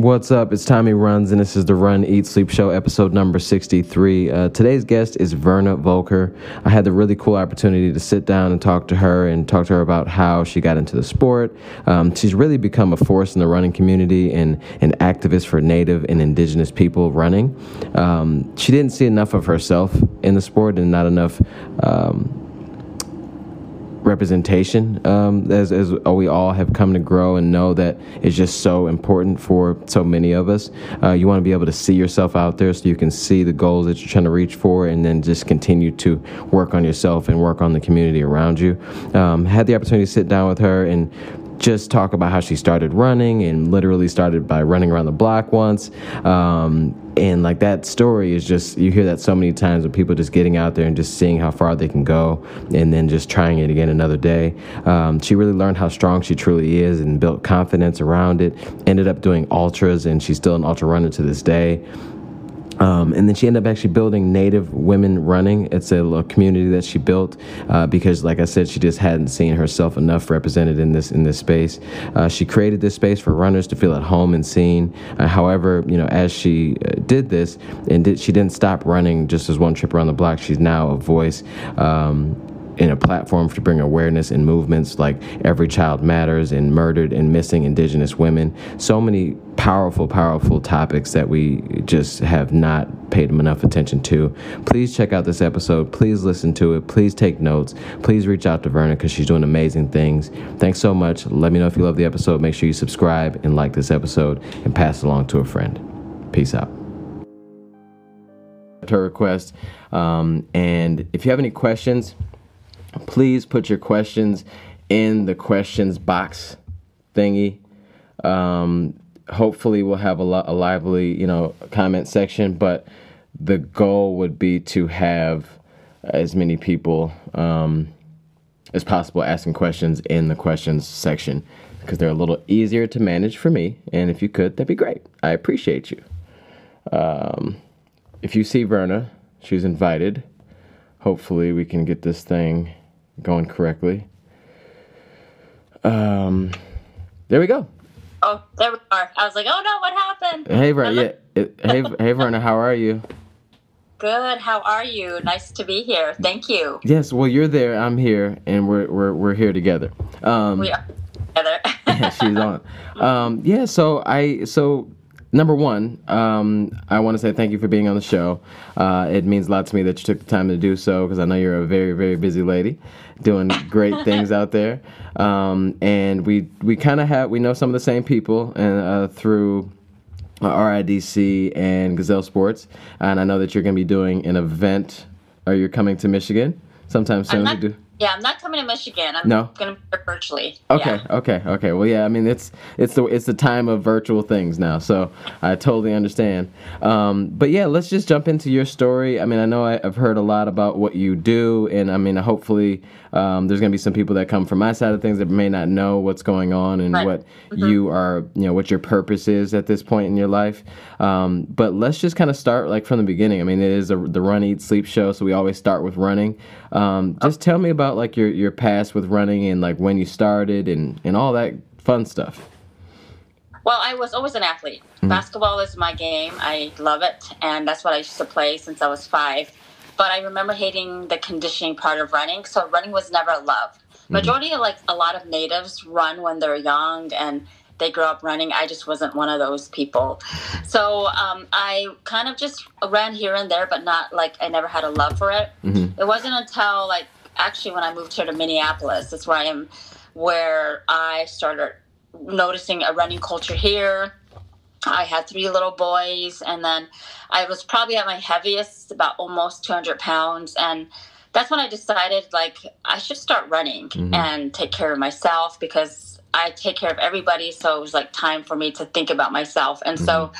What's up? It's Tommy Runs, and this is the Run, Eat, Sleep Show, episode number 63. Uh, today's guest is Verna Volker. I had the really cool opportunity to sit down and talk to her and talk to her about how she got into the sport. Um, she's really become a force in the running community and an activist for Native and Indigenous people running. Um, she didn't see enough of herself in the sport and not enough. Um, representation um, as, as we all have come to grow and know that it's just so important for so many of us. Uh, you want to be able to see yourself out there so you can see the goals that you're trying to reach for and then just continue to work on yourself and work on the community around you. Um, had the opportunity to sit down with her and just talk about how she started running and literally started by running around the block once. Um, and like that story is just, you hear that so many times with people just getting out there and just seeing how far they can go and then just trying it again another day. Um, she really learned how strong she truly is and built confidence around it. Ended up doing ultras and she's still an ultra runner to this day. Um, and then she ended up actually building Native Women Running. It's a little community that she built uh, because, like I said, she just hadn't seen herself enough represented in this in this space. Uh, she created this space for runners to feel at home and seen. Uh, however, you know, as she uh, did this, and did, she didn't stop running just as one trip around the block. She's now a voice. Um, in a platform to bring awareness in movements like Every Child Matters and murdered and missing Indigenous women. So many powerful, powerful topics that we just have not paid them enough attention to. Please check out this episode. Please listen to it. Please take notes. Please reach out to Verna because she's doing amazing things. Thanks so much. Let me know if you love the episode. Make sure you subscribe and like this episode and pass it along to a friend. Peace out her request. Um, and if you have any questions, please put your questions in the questions box thingy. Um, hopefully, we'll have a, lo- a lively, you know, comment section. But the goal would be to have as many people um, as possible asking questions in the questions section because they're a little easier to manage for me. And if you could, that'd be great. I appreciate you. Um, if you see Verna, she's invited. Hopefully, we can get this thing going correctly. Um, there we go. Oh, there we are. I was like, oh no, what happened? Hey, Verna. Yeah. It, hey, hey, Verna. How are you? Good. How are you? Nice to be here. Thank you. Yes. Well, you're there. I'm here, and we're we're we're here together. Um, we are together. she's on. Um, yeah. So I so number one, um, I want to say thank you for being on the show. Uh, it means a lot to me that you took the time to do so because I know you're a very, very busy lady doing great things out there. Um, and we we kind of have we know some of the same people and uh, through. RIDC and Gazelle Sports, and I know that you're going to be doing an event. Are you coming to Michigan sometime soon? to do? Yeah, I'm not coming to Michigan. I'm no? gonna be virtually. Okay, yeah. okay, okay. Well, yeah. I mean, it's it's the it's the time of virtual things now, so I totally understand. Um, but yeah, let's just jump into your story. I mean, I know I, have heard a lot about what you do, and I mean, hopefully, um, there's gonna be some people that come from my side of things that may not know what's going on and right. what mm-hmm. you are, you know, what your purpose is at this point in your life. Um, but let's just kind of start like from the beginning. I mean, it is a, the Run Eat Sleep show, so we always start with running. Um, just tell me about about like your your past with running and like when you started and and all that fun stuff? Well, I was always an athlete. Mm-hmm. Basketball is my game. I love it, and that's what I used to play since I was five. But I remember hating the conditioning part of running, so running was never a love. Mm-hmm. Majority of like a lot of natives run when they're young and they grow up running. I just wasn't one of those people. So um, I kind of just ran here and there, but not like I never had a love for it. Mm-hmm. It wasn't until like actually when I moved here to Minneapolis. That's where I am, where I started noticing a running culture here. I had three little boys, and then I was probably at my heaviest, about almost 200 pounds. And that's when I decided, like, I should start running mm-hmm. and take care of myself because I take care of everybody. So it was like time for me to think about myself. And mm-hmm. so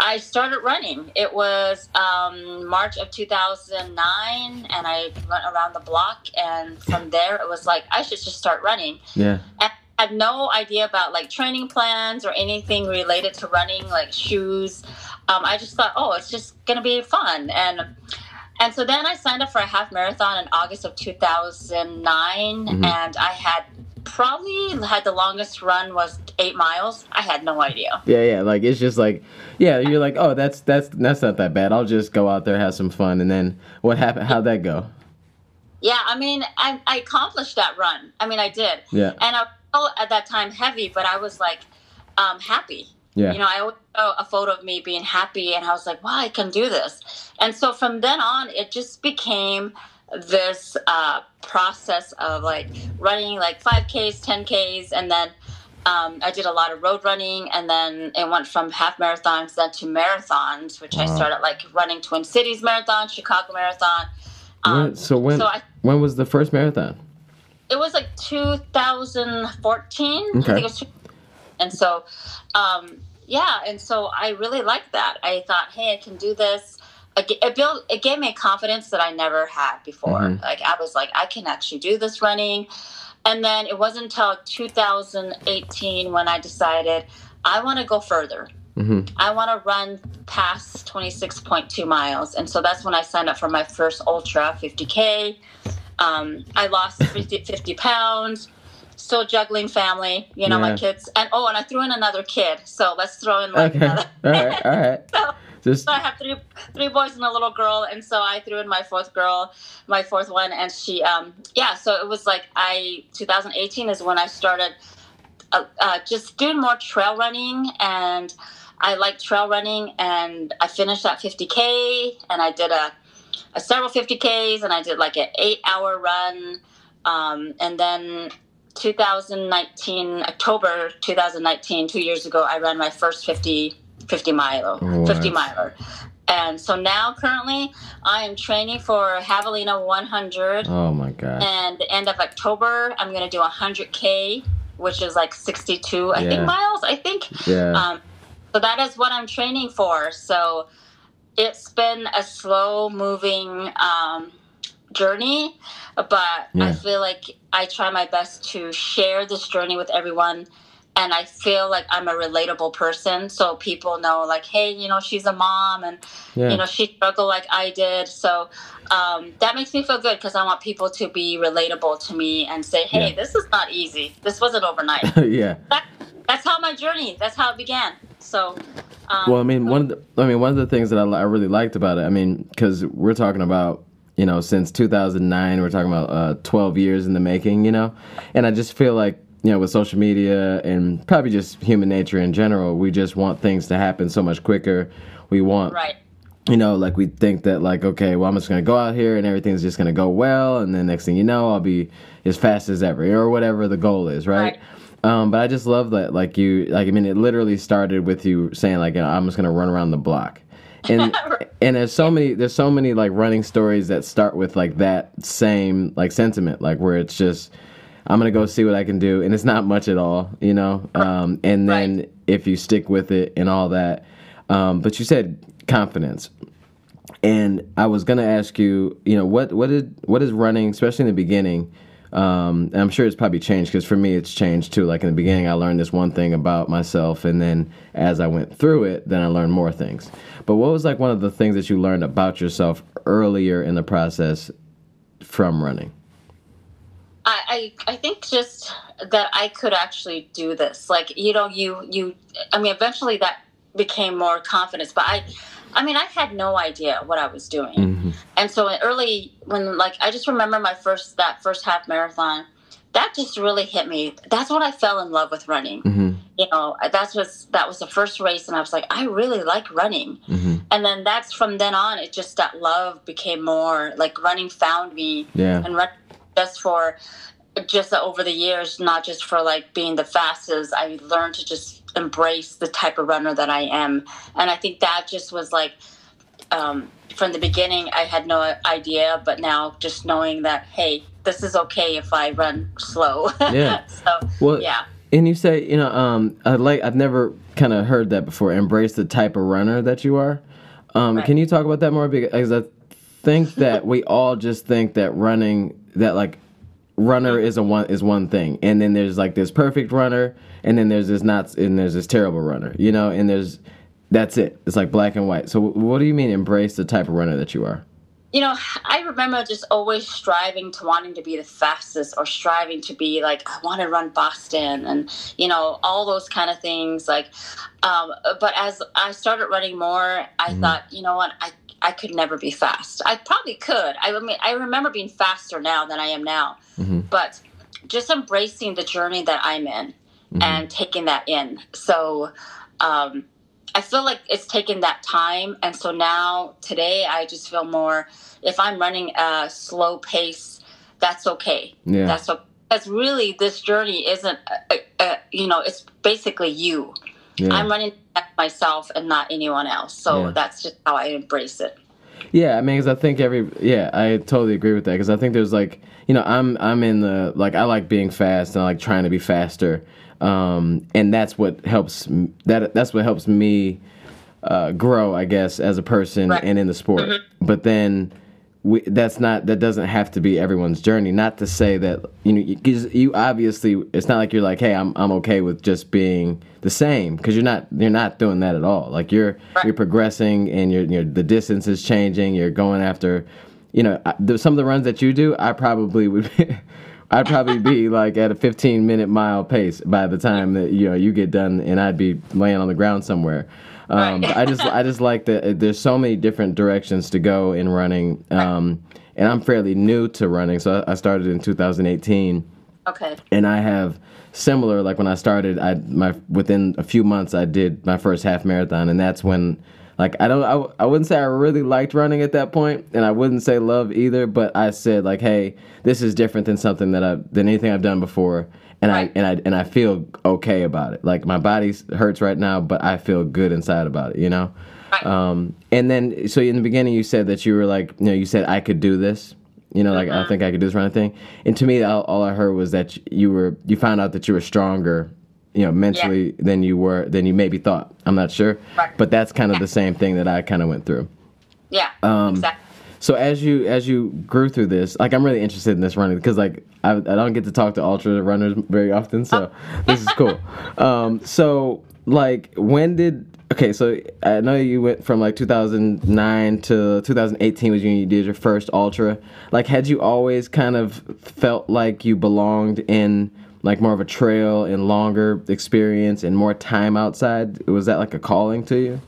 I started running. It was um, March of 2009, and I went around the block. And from there, it was like I should just start running. Yeah. And I had no idea about like training plans or anything related to running, like shoes. Um, I just thought, oh, it's just gonna be fun, and and so then I signed up for a half marathon in August of 2009, mm-hmm. and I had probably had the longest run was eight miles. I had no idea. Yeah, yeah. Like it's just like, yeah, you're like, oh, that's that's that's not that bad. I'll just go out there have some fun, and then what happened? How'd that go? Yeah, I mean, I, I accomplished that run. I mean, I did. Yeah. And I was at that time heavy, but I was like um, happy. Yeah. You know, I always show a photo of me being happy, and I was like, wow, I can do this. And so from then on, it just became this uh, process of like running like 5Ks, 10Ks, and then um, I did a lot of road running, and then it went from half marathons then to marathons, which I started like running Twin Cities Marathon, Chicago Marathon. Um, When- so when so I when was the first marathon? it was like 2014 i Okay. think it was two- and so um yeah and so i really liked that i thought hey i can do this it, it built it gave me a confidence that i never had before Mhm. like i was like i can actually do this running and then it wasn't until 2018 when i decided i want to go further hmm I want to run past 26.2 miles. And so that's when I signed up for my first ultra 50K. Um, I lost 50, 50 pounds, still juggling family, you know, Yeah. my kids. And oh, and I threw in another kid. So let's throw in like Okay. another. all right. All right. So- Just So I have three three boys and a little girl, and so I threw in my fourth girl, my fourth one, and she um yeah. So it was like I 2018 is when I started uh, uh, just doing more trail running, and I like trail running, and I finished that 50k, and I did a, a several 50ks, and I did like an eight hour run, um, and then 2019 October 2019, two years ago, I ran my first 50 50 mile Wow. 50 miler. And so now currently I am training for Javelina 100 oh my god. and the end of October I'm going to do 100k which is like 62 I Yeah. think miles I think. Yeah. Um, so that is what I'm training for. So it's been a slow moving um, journey, but Yeah. I feel like I try my best to share this journey with everyone. And I feel like I'm a relatable person. So people know, like, hey, you know, she's a mom and, yeah. you know, she struggled like I did. So um, that makes me feel good because I want people to be relatable to me and say, hey, Yeah. this is not easy. This wasn't overnight yeah. that, that's how my journey that's how it began so um, Well, I mean, one of the, I mean, one of the things that I, I really liked about it, I mean, because we're talking about, you know, since 2009, we're talking about uh, 12 years in the making, you know, and I just feel like, you know, with social media and probably just human nature in general, we just want things to happen so much quicker. We want, right you know, like we think that, like, okay, well, I'm just gonna go out here and everything's just gonna go well, and then next thing you know, I'll be as fast as ever, or whatever the goal is, right? Right. Um, but I just love that, like you, like I mean, it literally started with you saying, like, you know, I'm just gonna run around the block, and and there's so many, there's so many like running stories that start with like that same like sentiment, like where it's just, I'm gonna go see what I can do, and it's not much at all, you know. Um, and then Right. if you stick with it and all that, um, but you said confidence, and I was gonna ask you, you know, what what did what is running, especially in the beginning. Um, and I'm sure it's probably changed because for me it's changed too. Like in the beginning, I learned this one thing about myself, and then as I went through it, then I learned more things. But what was like one of the things that you learned about yourself earlier in the process from running? I, I think just that i could actually do this like you know you you i mean eventually that became more confidence but i i mean i had no idea what i was doing Mm-hmm. and so in early when like i just remember my first that first half marathon that just really hit me that's when i fell in love with running Mm-hmm. you know that's was that was the first race and i was like i really like running Mm-hmm. and then that's from then on it just that love became more like running found me Yeah. and run just for just over the years not just for like being the fastest i learned to just embrace the type of runner that i am and i think that just was like um, from the beginning i had no idea but now just knowing that hey this is okay if i run slow Yeah. so Well, yeah And you say, you know, um, I like I've never kind of heard that before. Embrace the type of runner that you are. Um, Right. Can you talk about that more? Because I think that we all just think that running, that like runner is a one is one thing, and then there's like this perfect runner, and then there's this not, and there's this terrible runner, you know, and there's that's it. It's like black and white. So what do you mean embrace the type of runner that you are? you know, I remember just always striving to wanting to be the fastest or striving to be like, I want to run Boston and, you know, all those kind of things. Like, um, but as I started running more, I mm-hmm. thought, you know what, I, I could never be fast. I probably could. I mean, I remember being faster now than I am now, mm-hmm. but just embracing the journey that I'm in mm-hmm. and taking that in. So, um, I feel like it's taken that time. And so now, today, I just feel more, if I'm running a slow pace, that's okay. Yeah. That's okay. Because really, this journey isn't, a, a, you know, it's basically you. Yeah. I'm running myself and not anyone else. So yeah. that's just how I embrace it. Yeah, I mean, because I think every yeah, I totally agree with that. Because I think there's like you know, I'm I'm in the like I like being fast and I like trying to be faster um, and that's what helps that that's what helps me uh, grow, I guess, as a person right. and in the sport. Mm-hmm. But then we, that's not that doesn't have to be everyone's journey. Not to say that you know because you obviously it's not like you're like, hey, I'm I'm okay with just being the same because you're not you're not doing that at all. Like you're right. you're progressing and you're, you're the distance is changing. You're going after you know, some of the runs that you do, I probably would be, I'd probably be like at a 15 minute mile pace by the time that you know you get done, and I'd be laying on the ground somewhere. Um, right. I just I just like that uh, there's so many different directions to go in running, um, and I'm fairly new to running, so I started in 2018. Okay. And I have similar like when I started, I my within a few months I did my first half marathon, and that's when like I don't I, I wouldn't say I really liked running at that point and I wouldn't say love either but I said like hey this is different than something that I than anything I've done before and right. I and I and I feel okay about it like my body hurts right now but I feel good inside about it you know right. um, and then so in the beginning you said that you were like you know you said I could do this you know like I mm-hmm. think I could do this kind of thing and to me all, all I heard was that you were you found out that you were stronger you know mentally yeah. than you were than you maybe thought i'm not sure right. but that's kind of yeah. the same thing that i kind of went through yeah um, exactly. So as you as you grew through this like i'm really interested in this running because like I, I don't get to talk to ultra runners very often so oh. this is cool um, so like when did okay so i know you went from like 2009 to 2018 was when you did your first ultra like had you always kind of felt like you belonged in like more of a trail and longer experience and more time outside? Was that like a calling to you?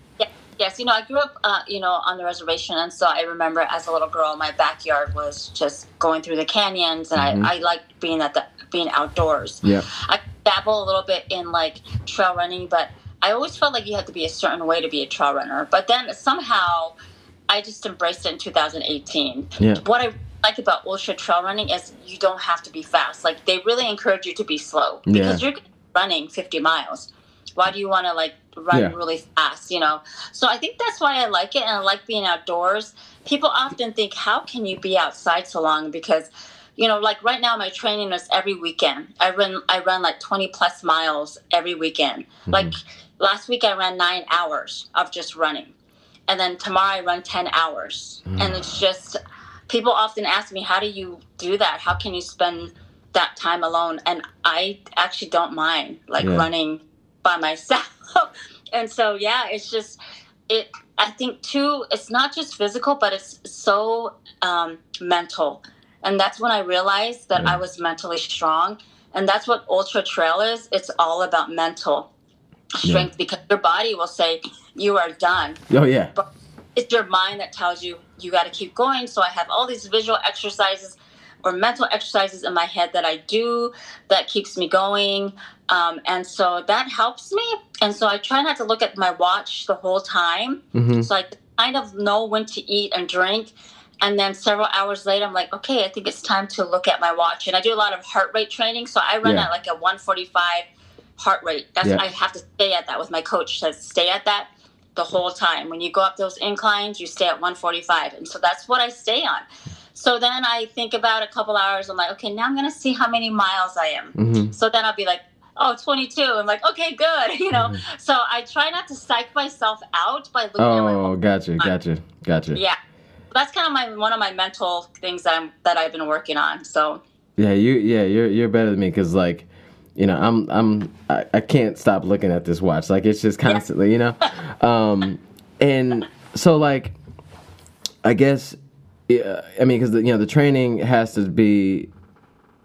Yes, you know, I grew up, uh, you know, on the reservation, and so I remember as a little girl, my backyard was just going through the canyons, and mm-hmm. I, I liked being at the being outdoors. Yeah, I dabble a little bit in like trail running, but I always felt like you had to be a certain way to be a trail runner. But then somehow, I just embraced it in 2018. Yeah. What I like about ultra trail running is you don't have to be fast. Like they really encourage you to be slow because yeah. you're running 50 miles. Why do you want to like run yeah. really fast? You know. So I think that's why I like it, and I like being outdoors. People often think, how can you be outside so long? Because you know, like right now, my training is every weekend. I run, I run like 20 plus miles every weekend. Mm-hmm. Like last week, I ran nine hours of just running, and then tomorrow I run 10 hours, mm. and it's just people often ask me, how do you do that? How can you spend that time alone? And I actually don't mind like yeah. running by myself. and so, yeah, it's just, it, I think too, it's not just physical, but it's so um, mental. And that's when I realized that. I was mentally strong. And that's what ultra trail is. It's all about mental strength yeah. because your body will say, you are done. Oh, yeah. But it's your mind that tells you you got to keep going. So I have all these visual exercises or mental exercises in my head that I do that keeps me going. Um, and so that helps me. And so I try not to look at my watch the whole time. Mm-hmm. So I kind of know when to eat and drink. And then several hours later, I'm like, okay, I think it's time to look at my watch. And I do a lot of heart rate training. So I run yeah. at like a 145 heart rate. That's yeah. I have to stay at that with my coach says stay at that the whole time. When you go up those inclines, you stay at 145. And so that's what I stay on. So then I think about a couple hours. I'm like, okay, now I'm going to see how many miles I am. Mm-hmm. So then I'll be like, oh, 22. I'm like, okay, good. You know, mm-hmm. so I try not to psych myself out by looking oh, at my Oh, gotcha, gotcha, gotcha. Yeah. That's kind of my one of my mental things that I'm that I've been working on. So yeah, you yeah you're you're better than me because like you know, I'm I'm I, I, can't stop looking at this watch. Like it's just constantly, you know. Um, and so like, I guess yeah, I mean, because you know the training has to be,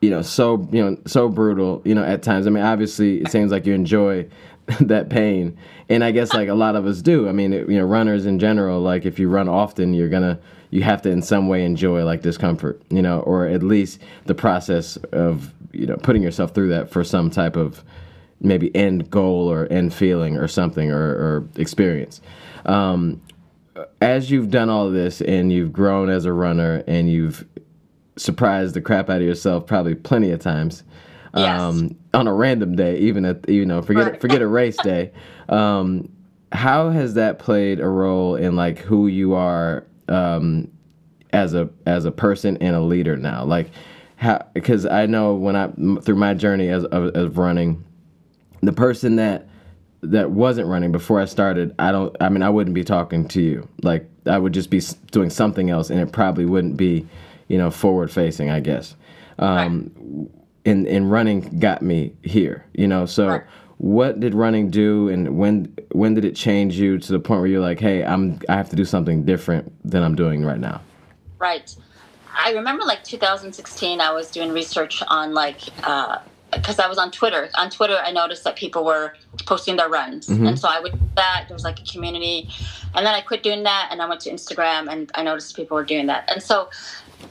you know, so you know so brutal. You know, at times. I mean, obviously, it seems like you enjoy that pain, and I guess like a lot of us do. I mean, it, you know, runners in general, like if you run often, you're gonna you have to in some way enjoy like discomfort, you know, or at least the process of you know putting yourself through that for some type of maybe end goal or end feeling or something or, or experience. Um, as you've done all this and you've grown as a runner and you've surprised the crap out of yourself probably plenty of times Yes. um, on a random day, even at you know forget Right. forget a race day. Um, how has that played a role in like who you are um, as a as a person and a leader now? Like how because I know when I through my journey as of, of running, the person that that wasn't running before I started, I don't. I mean, I wouldn't be talking to you. Like I would just be doing something else, and it probably wouldn't be, you know, forward facing. I guess. Um, And and running got me here. You know, so. Right. What did running do, and when when did it change you to the point where you're like, "Hey, I'm I have to do something different than I'm doing right now"? Right. I remember like 2016, I was doing research on like, because I was on Twitter. On Twitter, I noticed that people were posting their runs. And so I would do that. There was like a community. And then I quit doing that and I went to Instagram and I noticed people were doing that. And so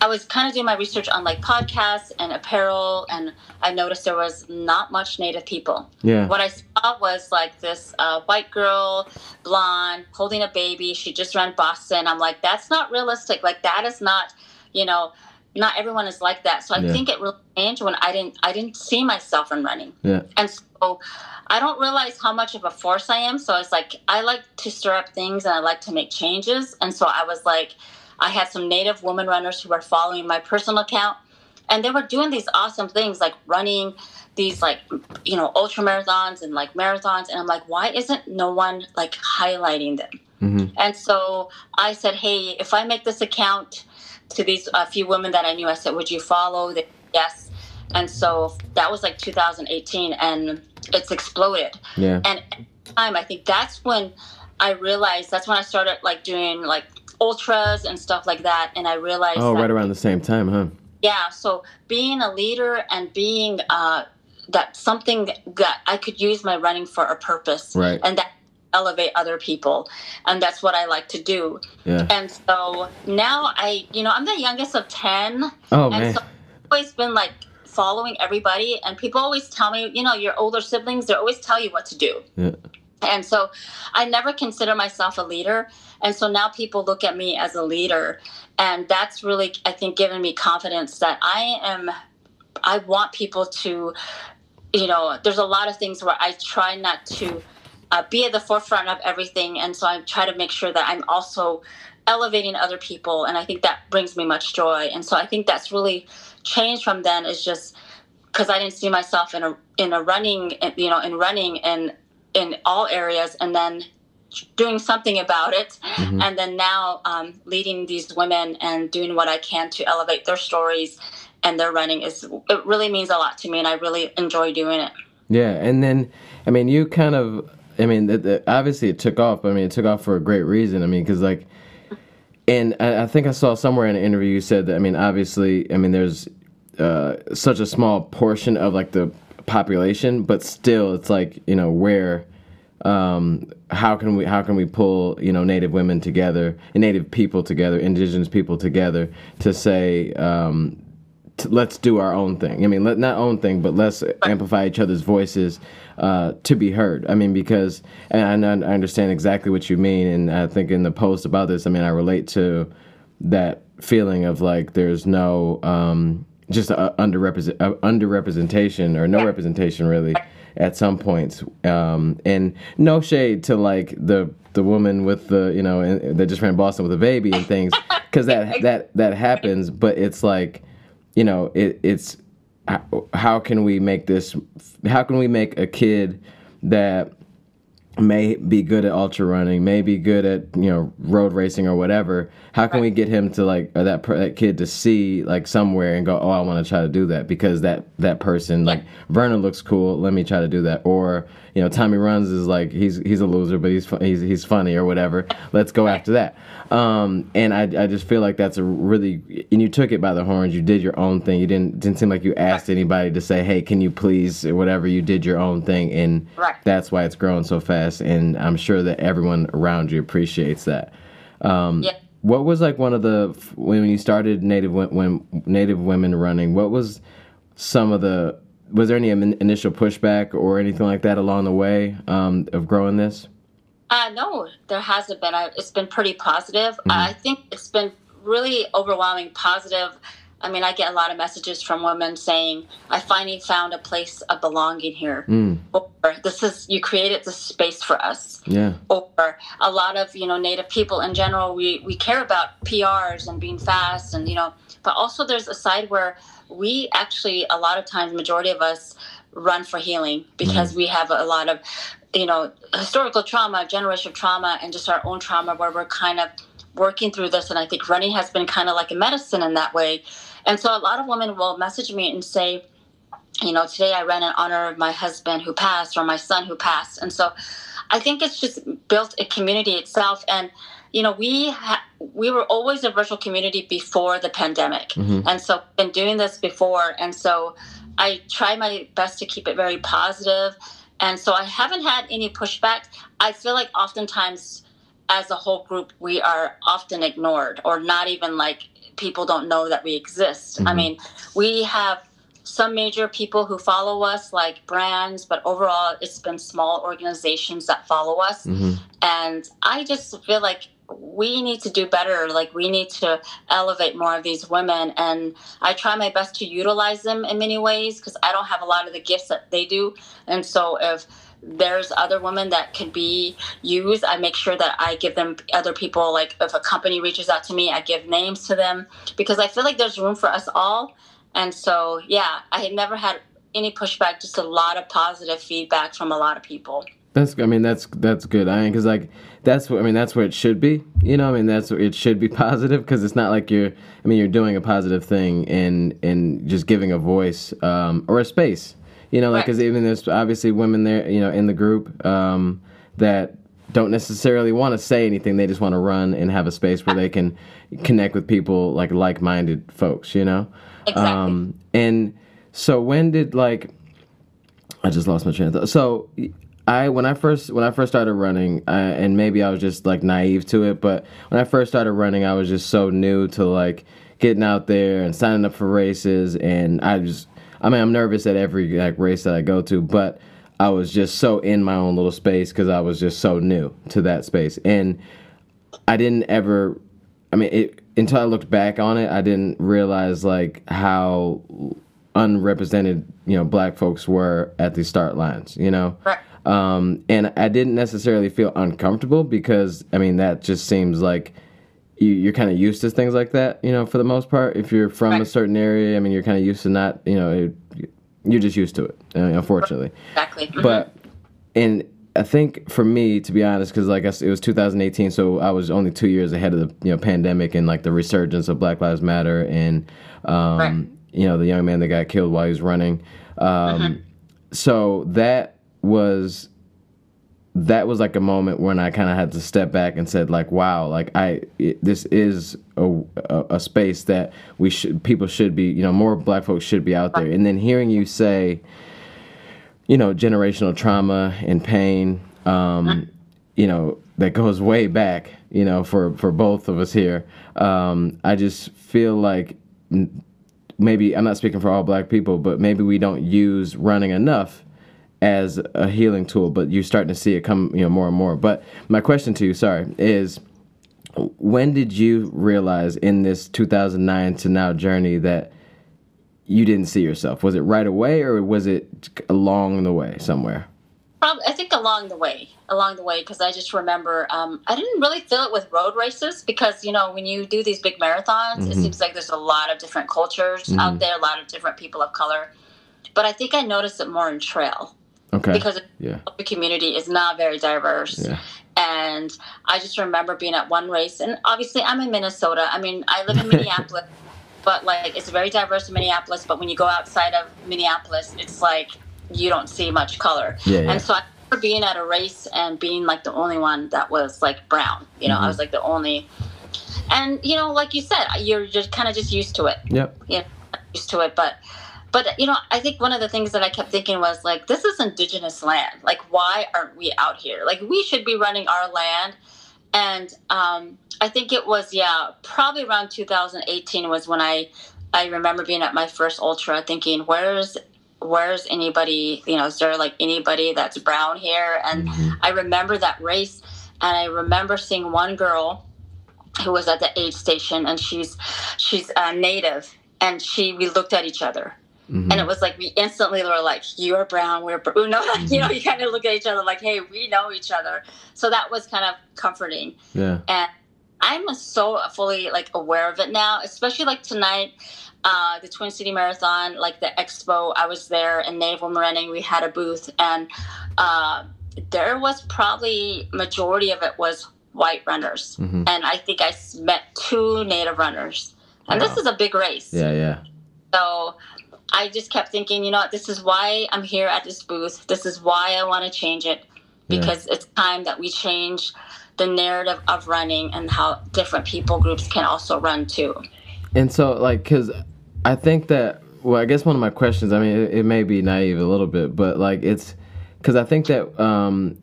I was kind of doing my research on like podcasts and apparel. And I noticed there was not much Native people. Yeah. What I saw was like this uh, white girl, blonde, holding a baby. She just ran Boston. I'm like, that's not realistic. Like that is not, you know, not everyone is like that. So I Yeah. think it really changed when I didn't, I didn't see myself in running, Yeah. and so I don't realize how much of a force I am. So it's like I like to stir up things and I like to make changes. And so I was like, I had some Native women runners who were following my personal account, and they were doing these awesome things like running these like you know ultra marathons and like marathons and i'm like why isn't no one like highlighting them? Hmm and so i said hey if i make this account to these a few women that i knew i said would you follow? They, yes. And so that was like 2018 and it's exploded. Yeah. and time i think that's when i realized that's when i started like doing like ultras and stuff like that and i realized Oh, that right around the same time, huh? yeah so being a leader and being uh that something that i could use my running for a purpose Right. and that elevate other people and that's what i like to do Yeah. and so now i you know i'm the youngest of 10 Oh and man. so i've always been like following everybody and people always tell me you know your older siblings they always tell you what to do Yeah. And so I never consider myself a leader. And so now people look at me as a leader. And that's really, I think, given me confidence that I am, I want people to, you know, there's a lot of things where I try not to uh, be at the forefront of everything. And so I try to make sure that I'm also elevating other people. And I think that brings me much joy. And so I think that's really changed from then is just, because I didn't see myself in a in a running you know in running and in all areas and then doing something about it Mhm. and then now um, leading these women and doing what I can to elevate their stories and their running is it really means a lot to me and I really enjoy doing it. Yeah, and then I mean, you kind of, I mean, the, the, obviously it took off. But I mean, it took off for a great reason. I mean, because like, and I, I think I saw somewhere in an interview you said that. I mean, obviously, I mean, there's uh, such a small portion of like the population, but still, it's like you know where. Um, how can we how can we pull you know Native women together Native people together, Indigenous people together to say um, let's do our own thing. I mean, let, not own thing, but let's amplify each other's voices uh, to be heard. I mean, because and I, I understand exactly what you mean, and I think in the post about this, I mean, I relate to that feeling of like there's no um, just a underrepresent uh, underrepresentation or no representation really at some points, um, and no shade to like the the woman with the you know that just ran Boston with a baby and things because that that that happens, but it's like you know it, it's how, how can we make this how can we make a kid that may be good at ultra running, may be good at you know road racing or whatever. How can right. we get him to like or that that kid to see like somewhere and go, oh, I want to try to do that because that that person yeah. like Verna looks cool. Let me try to do that. Or you know, Tommy runs is like he's he's a loser, but he's he's he's funny or whatever. Let's go after that. Um, and I, I just feel like that's a really and you took it by the horns. You did your own thing. You didn't didn't seem like you asked anybody to say, hey, can you please or whatever. You did your own thing, and right. that's why it's growing so fast. And I'm sure that everyone around you appreciates that. Um, yeah. What was like one of the when you started native when native women running? What was some of the was there any initial pushback or anything like that along the way um, of growing this? Uh, no, there hasn't been. I, it's been pretty positive. Mm-hmm. I think it's been really overwhelming positive. I mean, I get a lot of messages from women saying, "I finally found a place of belonging here," mm. or "This is you created this space for us." Yeah. Or a lot of you know Native people in general, we we care about PRs and being fast, and you know, but also there's a side where we actually a lot of times, majority of us run for healing because mm. we have a lot of you know, historical trauma, generational trauma, and just our own trauma where we're kind of working through this. And I think running has been kind of like a medicine in that way. And so a lot of women will message me and say, you know, today I ran in honor of my husband who passed or my son who passed. And so I think it's just built a community itself. And, you know, we ha- we were always a virtual community before the pandemic. Mm-hmm. And so been doing this before. And so I try my best to keep it very positive and so I haven't had any pushback. I feel like oftentimes, as a whole group, we are often ignored or not even like people don't know that we exist. Mm-hmm. I mean, we have some major people who follow us, like brands, but overall, it's been small organizations that follow us. Mm-hmm. And I just feel like we need to do better. Like we need to elevate more of these women, and I try my best to utilize them in many ways because I don't have a lot of the gifts that they do. And so if there's other women that can be used, I make sure that I give them other people. Like if a company reaches out to me, I give names to them because I feel like there's room for us all. And so yeah, I had never had any pushback, just a lot of positive feedback from a lot of people. That's I mean that's that's good. I mean because like that's what I mean that's where it should be. You know I mean that's it should be positive because it's not like you're I mean you're doing a positive thing and and just giving a voice um, or a space. You know like because even there's obviously women there you know in the group um, that don't necessarily want to say anything. They just want to run and have a space where they can connect with people like like-minded folks. You know. Exactly. Um, and so when did like I just lost my train of thought. So I when I first when I first started running, I, and maybe I was just like naive to it, but when I first started running, I was just so new to like getting out there and signing up for races, and I just I mean I'm nervous at every like race that I go to, but I was just so in my own little space because I was just so new to that space, and I didn't ever. I mean, it, until I looked back on it, I didn't realize like how unrepresented you know black folks were at the start lines. You know. Right um, and I didn't necessarily feel uncomfortable because, I mean, that just seems like you, are kind of used to things like that, you know, for the most part. If you're from right. a certain area, I mean, you're kind of used to not, you know, it, you're just used to it, uh, unfortunately. Exactly. Mm-hmm. But, and I think for me, to be honest, because like I, it was 2018, so I was only two years ahead of the you know pandemic and like the resurgence of Black Lives Matter and um, right. you know the young man that got killed while he was running. Um, mm-hmm. So that was that was like a moment when I kind of had to step back and said like, wow, like I it, this is a, a, a space that we should people should be you know more black folks should be out there. And then hearing you say, you know, generational trauma and pain, um, you know, that goes way back, you know, for for both of us here. Um, I just feel like maybe I'm not speaking for all black people, but maybe we don't use running enough as a healing tool, but you're starting to see it come, you know, more and more. But my question to you, sorry, is when did you realize in this 2009 to now journey that you didn't see yourself? Was it right away or was it along the way somewhere? I think along the way, along the way, because I just remember um, I didn't really feel it with road races because you know when you do these big marathons, mm-hmm. it seems like there's a lot of different cultures mm-hmm. out there, a lot of different people of color. But I think I noticed it more in trail Okay. Because yeah. the community is not very diverse. Yeah. And I just remember being at one race, and obviously I'm in Minnesota. I mean, I live in Minneapolis, but like it's very diverse in Minneapolis. But when you go outside of Minneapolis, it's like you don't see much color. Yeah, yeah. And so I remember being at a race and being like the only one that was like brown. You know, Mhm. I was like the only. And you know, like you said, you're just kind of just used to it Yep. you know, used to it. But, but you know, I think one of the things that I kept thinking was like, this is indigenous land. Like, why aren't we out here? Like, we should be running our land. And um, I think it was yeah, probably around 2018 was when I I remember being at my first ultra, thinking, where's where's anybody? You know, is there like anybody that's brown here? And Mhm. I remember that race, and I remember seeing one girl who was at the aid station, and she's she's a native, and she we looked at each other, Mhm. and it was like we instantly were like, "You're brown, we're br-, you know, like, you know, you kind of look at each other like, hey, we know each other." So that was kind of comforting, yeah. and I'm so fully like aware of it now, especially like tonight. Uh, the Twin City Marathon, like the expo, I was there in Naval Running. We had a booth, and uh, there was probably majority of it was white runners, hmm and I think I met two Native runners. And Wow. this is a big race, Yeah. Yeah. so I just kept thinking, you know what, this is why I'm here at this booth. This is why I want to change it Yeah. because it's time that we change the narrative of running and how different people groups can also run too. And so, like, because I think that, well, I guess one of my questions, I mean, it, it may be naive a little bit, but like, it's because I think that, um,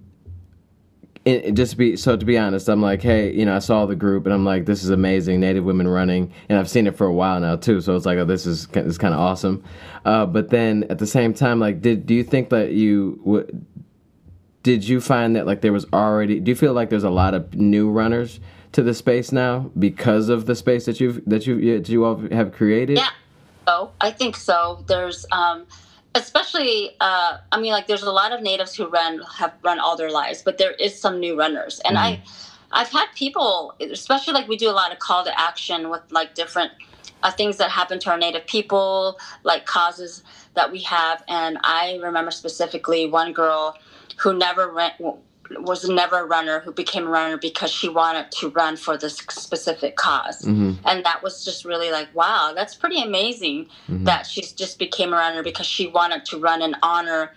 it, it just be so to be honest, I'm like, hey, you know, I saw the group and I'm like, this is amazing, Native women running, and I've seen it for a while now too. So it's like, oh, this is this kind of awesome. Uh, but then at the same time, like, did do you think that you would? Did you find that like there was already? Do you feel like there's a lot of new runners to the space now because of the space that you've that you you all have created? Yeah. So I think so. There's um especially uh I mean like there's a lot of natives who run have run all their lives, but there is some new runners. And I I've had people especially like we do a lot of call to action with like different uh, things that happen to our native people, like causes that we have. And I remember specifically one girl who never ran, was never a runner who became a runner because she wanted to run for this specific because hmm and that was just really like wow that's pretty amazing Mhm. that she just became a runner because she wanted to run in honor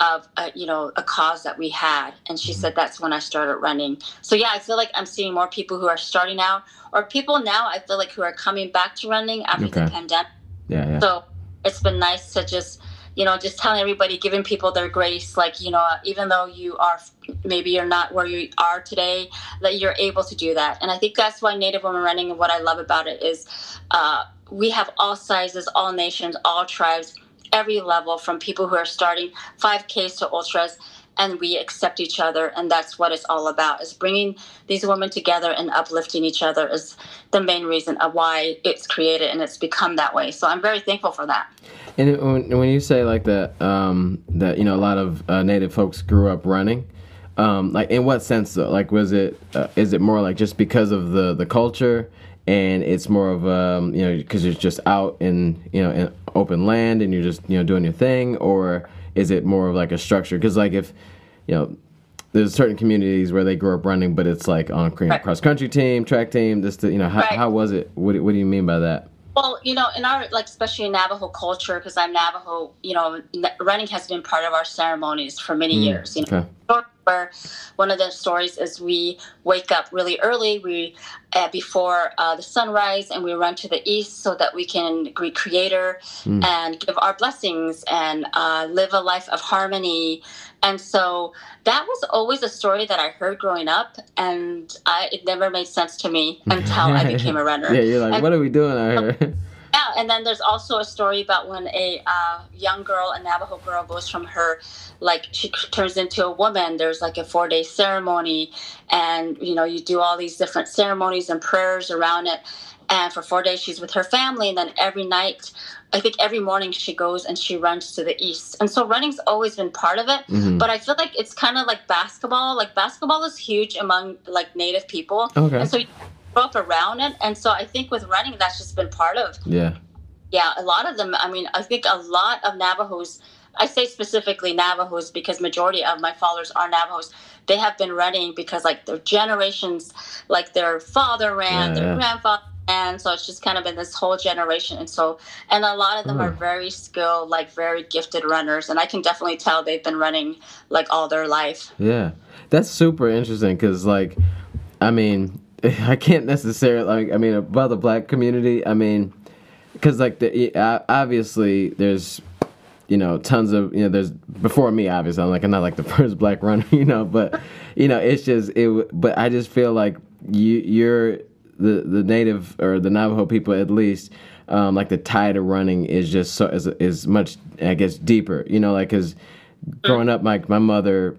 of a, you know a cause that we had. And she said that's when i started running. So yeah i feel like i'm seeing more people who are starting out or people now i feel like who are coming back to running after the pandemic. Yeah, yeah. so it's been nice to just, you know, just telling everybody, giving people their grace. Like, you know, even though you are, maybe you're not where you are today, that you're able to do that. And I think that's why Native Women Running and what I love about it is uh, we have all sizes, all nations, all tribes, every level from people who are starting 5Ks to ultras. And we accept each other, and that's what it's all about: is bringing these women together and uplifting each other is the main reason of why it's created and it's become that way. So I'm very thankful for that. And when, when you say like that, um, that you know a lot of uh, native folks grew up running, um, like in what sense though? Like was it uh, is it more like just because of the the culture, and it's more of um, you know because you're just out in you know in open land and you're just you know doing your thing, or is it more of like a structure? Because like if you know there's certain communities where they grew up running, but it's like on a you know, Right. cross country team, track team. This, you know, how, Right. how was it? What, what do you mean by that? Well, you know, in our like especially in Navajo culture, because I'm Navajo, you know, running has been part of our ceremonies for many Mm, years. You know, Okay. where one of the stories is we wake up really early, we uh, before uh, the sunrise, and we run to the east so that we can greet Creator Mm. and give our blessings and uh, live a life of harmony. And so that was always a story that I heard growing up, and I, it never made sense to me until I became a runner. Yeah, you're like, And- what are we doing out here? Yeah, and then there's also a story about when a uh, young girl, a Navajo girl, goes from her, like she turns into a woman. There's like a four day ceremony, and you know you do all these different ceremonies and prayers around it. And for four days she's with her family, and then every night, I think every morning she goes and she runs to the east. And so running's always been part of it. Mhm. But I feel like it's kind of like basketball. Like basketball is huge among like Native people, Okay. and so you grow up around it. And so I think with running, that's just been part of Yeah. yeah, a lot of them. I mean, I think a lot of Navajos I say specifically Navajos because majority of my followers are Navajos. They have been running because like their generations, like their father ran, Yeah, their yeah. grandfather ran. So it's just kind of been this whole generation. And so, and a lot of them are Hmm. very skilled, like very gifted runners. And I can definitely tell they've been running like all their life. Yeah, that's super interesting because, like, I mean, I can't necessarily like. I mean, about the black community, I mean, because like the obviously there's, you know, tons of you know there's before me obviously I'm like I'm not like the first black runner, you know, but you know it's just it. But I just feel like you you're the the native or the Navajo people at least. Um, like the tide of running is just so is, is much I guess deeper, you know, like because growing up, my my mother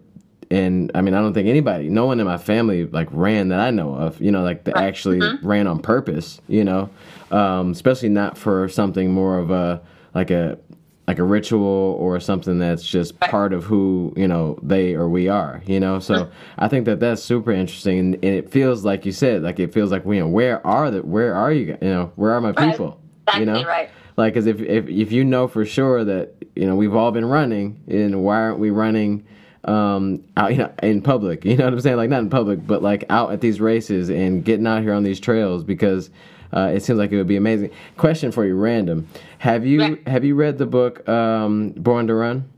and I mean I don't think anybody, no one in my family like ran that I know of, you know, like that actually ran on purpose, you know, um, especially not for something more of a like a like a ritual or something that's just part of who you know they or we are you know? So i think that that's super interesting and, and it feels like you said like it feels like we you know where are the where are you you know where are my Right. people Exactly you know? right. like because if, if if you know for sure that you know we've all been running and why aren't we running um out you know in public you know what i'm saying? Like not in public but like out at these races and getting out here on these trails because uh, it seems like it would be amazing question for you random have you have you read the book um born to run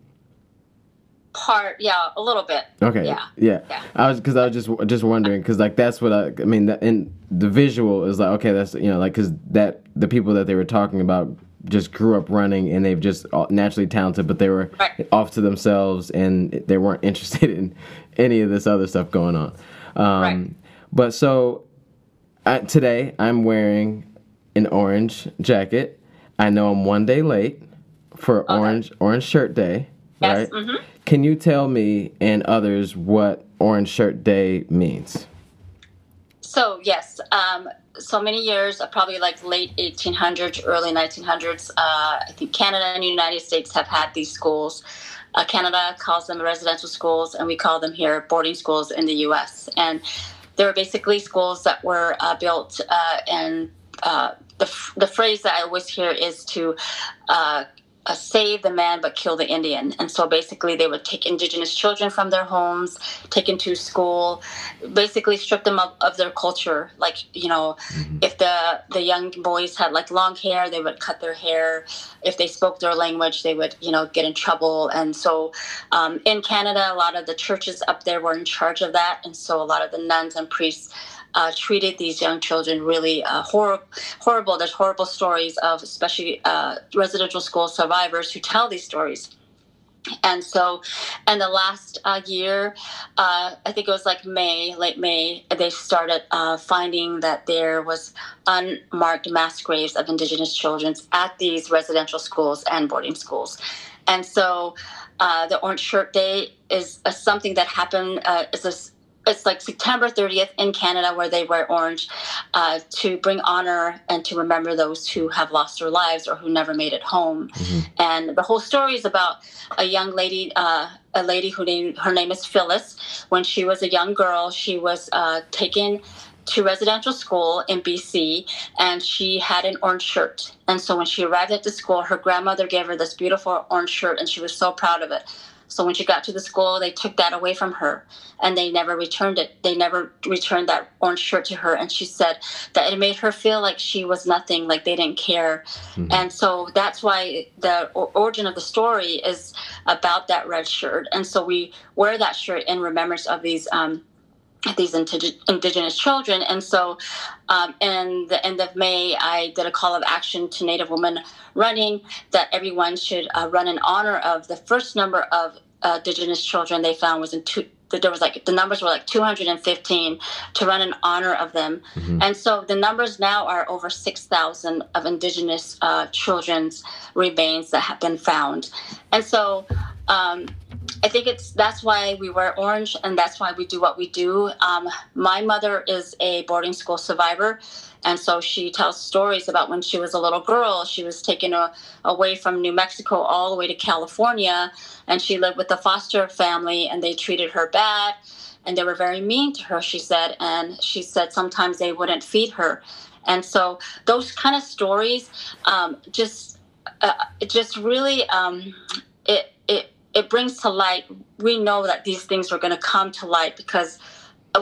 Part, yeah, a little bit. Okay. Yeah. Yeah. Yeah. I was because I was just just wondering because like that's what I I mean the, and the visual is like okay that's you know like because that the people that they were talking about just grew up running and they've just naturally talented but they were Right. off to themselves and they weren't interested in any of this other stuff going on. Um, Right. But so I, today I'm wearing an orange jacket. I know I'm one day late for orange orange shirt day. Yes. Right. hmm Can you tell me and others what Orange Shirt Day means? So yes, um, so many years, uh, probably like late 1800s, early 1900s. Uh, I think Canada and the United States have had these schools. Uh, Canada calls them residential schools, and we call them here boarding schools in the U.S. And they were basically schools that were uh, built, uh, and uh, the the phrase that I always hear is to uh, save the man but kill the Indian. And so basically, they would take indigenous children from their homes, take them to school, basically strip them of, of their culture. Like, you know, if the, the young boys had like long hair, they would cut their hair. If they spoke their language, they would, you know, get in trouble. And so um, in Canada, a lot of the churches up there were in charge of that. And so a lot of the nuns and priests uh, treated these young children really uh, hor- horrible. There's horrible stories of especially uh, residential school survivors who tell these stories. And so, in the last uh, year, uh, I think it was like May, late May, they started uh, finding that there was unmarked mass graves of Indigenous children at these residential schools and boarding schools. And so, uh, the Orange Shirt Day is uh, something that happened. Uh, it's a it's like September 30th in Canada where they wear orange uh, to bring honor and to remember those who have lost their lives or who never made it home. And the whole story is about a young lady, uh, a lady who named her name is Phyllis. When she was a young girl, she was uh, taken to residential school in BC, and she had an orange shirt. And so when she arrived at the school, her grandmother gave her this beautiful orange shirt, and she was so proud of it. So when she got to the school, they took that away from her and they never returned it. They never returned that orange shirt to her. And she said that it made her feel like she was nothing, like they didn't care. And so that's why the origin of the story is about that red shirt. And so we wear that shirt in remembrance of these. Um, these indig- indigenous children. And so, um, in the end of May, I did a call of action to Native women running that everyone should uh, run in honor of the first number of uh, indigenous children they found was in two. that There was like the numbers were like 215 to run in honor of them, and so the numbers now are over 6,000 of indigenous uh, children's remains that have been found, and so um, I think it's that's why we wear orange and that's why we do what we do. Um, my mother is a boarding school survivor, and so she tells stories about when she was a little girl. She was taken a, away from New Mexico all the way to California, and she lived with a foster family, and they treated her bad, and they were very mean to her. She said, and she said sometimes they wouldn't feed her, and so those kind of stories um, just uh, just really um, it it it brings to light. We know that these things are going to come to light because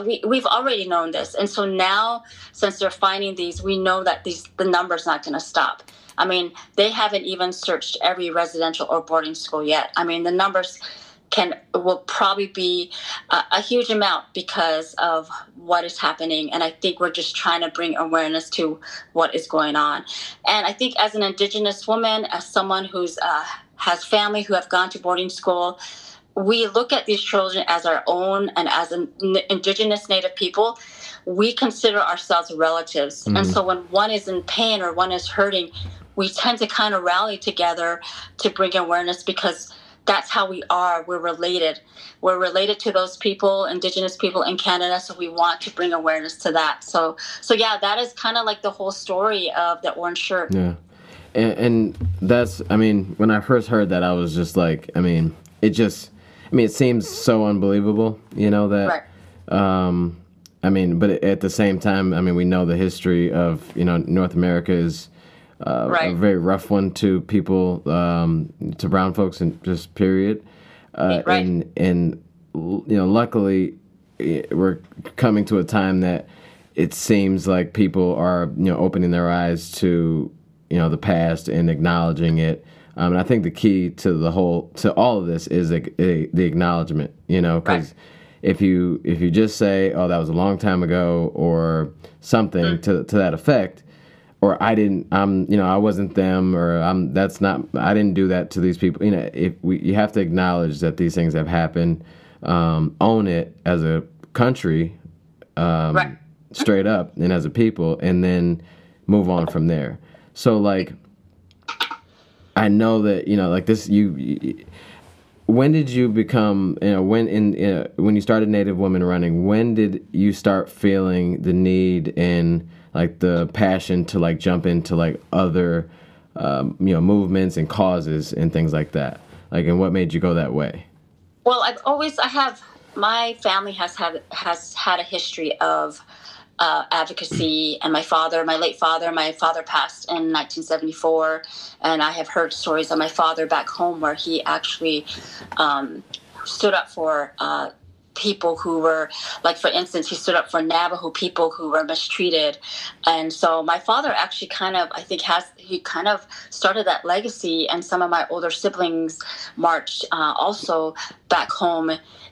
we, we've already known this. And so now since they're finding these we know that these the number's not going to stop. I mean they haven't even searched every residential or boarding school yet. I mean the numbers can will probably be a, a, huge amount because of what is happening. And i think we're just trying to bring awareness to what is going on. And i think as an indigenous woman as someone who's uh, has family who have gone to boarding school we look at these children as our own and as an indigenous native people we consider ourselves relatives. Mm-hmm. and so when one is in pain or one is hurting we tend to kind of rally together to bring awareness because that's how we are. We're related. We're related to those people indigenous people in canada so we want to bring awareness to that. So so yeah that is kind of like the whole story of the orange shirt. Yeah. And, and that's i mean when i first heard that i was just like i mean it just I mean, it seems so unbelievable, you know that. Right. Um, I mean, but at the same time, I mean, we know the history of you know North America is uh, right. a very rough one to people, um, to brown folks, and just period. Uh, right. And and you know, luckily, we're coming to a time that it seems like people are you know opening their eyes to you know the past and acknowledging it um, and I think the key to the whole to all of this is a, a, the acknowledgement. You know, because right. if you if you just say, "Oh, that was a long time ago," or something mm. to to that effect, or I didn't, I'm, you know, I wasn't them, or I'm, that's not, I didn't do that to these people. You know, if we, you have to acknowledge that these things have happened, um, own it as a country, um, right. straight up, and as a people, and then move on from there. So, like I know that you know, like this. You, you when did you become? You know, when in uh, when you started Native Women Running, when did you start feeling the need and like the passion to like jump into like other, um, you know, movements and causes and things like that? Like, and what made you go that way? Well, I've always I have my family has had has had a history of uh, advocacy. And my father, my late father, my father passed in 1974, and I have heard stories of my father back home where he actually um, stood up for. Uh, people who were like for instance he stood up for navajo people who were mistreated and so my father actually kind of i think has he kind of started that legacy and some of my older siblings marched uh, also back home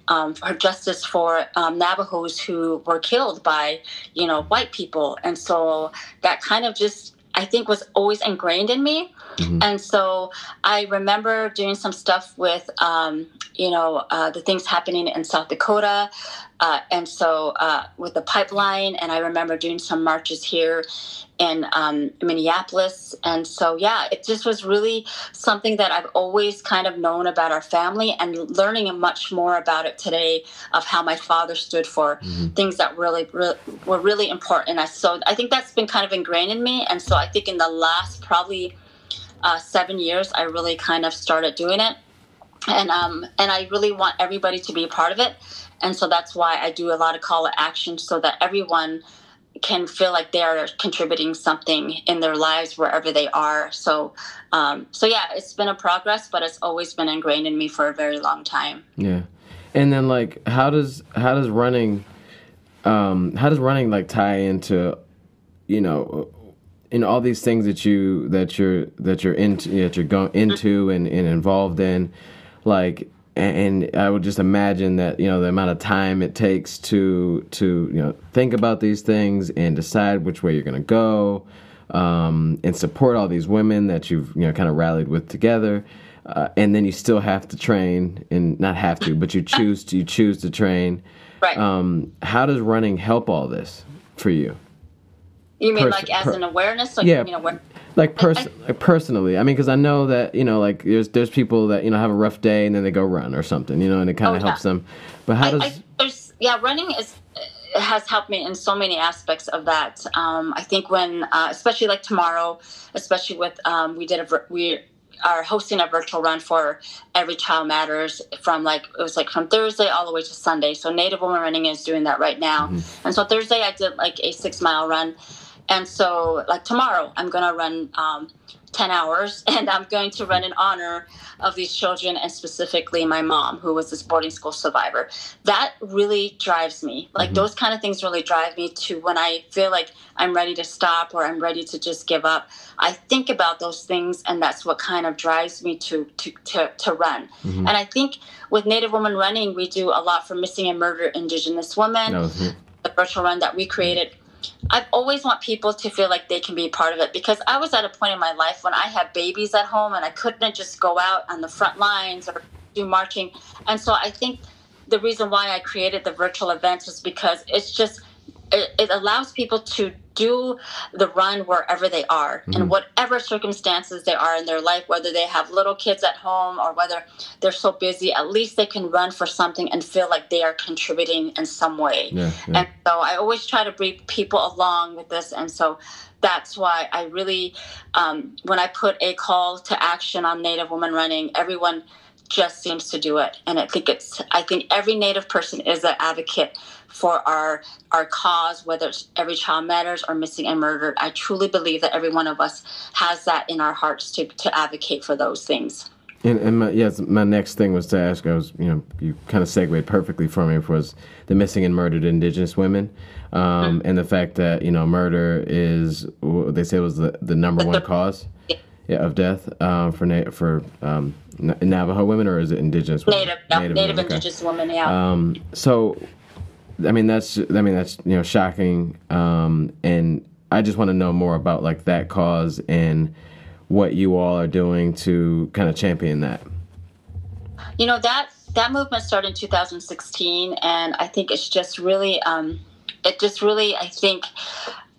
um, for justice for um, Navajos who were killed by, you know, white people. And so that kind of just, I think, was always ingrained in me. Mm-hmm. And so I remember doing some stuff with, um, you know, uh, the things happening in South Dakota. Uh, and so uh, with the pipeline, and I remember doing some marches here in um, Minneapolis. And so, yeah, it just was really something that I've always kind of known about our family and learning much more about it today of how my father stood for mm-hmm. things that really, really were really important. And I, so I think that's been kind of ingrained in me. And so I think in the last probably uh, seven years, I really kind of started doing it. And um, and I really want everybody to be a part of it, and so that's why I do a lot of call to action so that everyone can feel like they are contributing something in their lives wherever they are. So, um, so yeah, it's been a progress, but it's always been ingrained in me for a very long time. Yeah, and then like, how does how does running, um, how does running like tie into, you know, in all these things that you that you're that you're into that you're going into and, and involved in like and I would just imagine that you know the amount of time it takes to to you know think about these things and decide which way you're going to go um, and support all these women that you've you know kind of rallied with together uh, and then you still have to train and not have to but you choose to you choose to train. Right. Um, how does running help all this for you you mean Pers- like as per- an awareness? Like, yeah. You know, where, like, pers- like personally, I mean, because I know that you know, like there's there's people that you know have a rough day and then they go run or something, you know, and it kind of oh, helps yeah. them. But how I, does? I, there's yeah, running is has helped me in so many aspects of that. Um, I think when, uh, especially like tomorrow, especially with um, we did a we are hosting a virtual run for Every Child Matters from like it was like from Thursday all the way to Sunday. So Native Woman Running is doing that right now, mm-hmm. and so Thursday I did like a six mile run And so, like tomorrow, I'm going to run um, 10 hours and I'm going to run in honor of these children and specifically my mom, who was this boarding school survivor. That really drives me. Like, mm-hmm. those kind of things really drive me to when I feel like I'm ready to stop or I'm ready to just give up. I think about those things, and that's what kind of drives me to, to, to, to run. Mm-hmm. And I think with Native Women Running, we do a lot for missing and murdered Indigenous women. Mm-hmm. The virtual run that we created I always want people to feel like they can be part of it because I was at a point in my life when I had babies at home and I couldn't just go out on the front lines or do marching. And so I think the reason why I created the virtual events was because it's just it, it allows people to do the run wherever they are mm-hmm. in whatever circumstances they are in their life whether they have little kids at home or whether they're so busy at least they can run for something and feel like they are contributing in some way yeah, yeah. and so i always try to bring people along with this and so that's why i really um, when i put a call to action on native women running everyone just seems to do it and i think it's i think every native person is an advocate for our our cause, whether it's Every Child Matters or Missing and Murdered. I truly believe that every one of us has that in our hearts to, to advocate for those things. And, and my, yes, my next thing was to ask. I was, you know, you kind of segued perfectly for me. Was the missing and murdered Indigenous women, um, mm-hmm. and the fact that you know murder is they say was the, the number one cause yeah, of death um, for na- for um, Navajo women, or is it Indigenous? Women? Native, Native, Native Indigenous okay. women. Yeah. Um, so I mean that's I mean that's you know shocking, um, and I just want to know more about like that cause and what you all are doing to kind of champion that. You know that that movement started in 2016, and I think it's just really um, it just really I think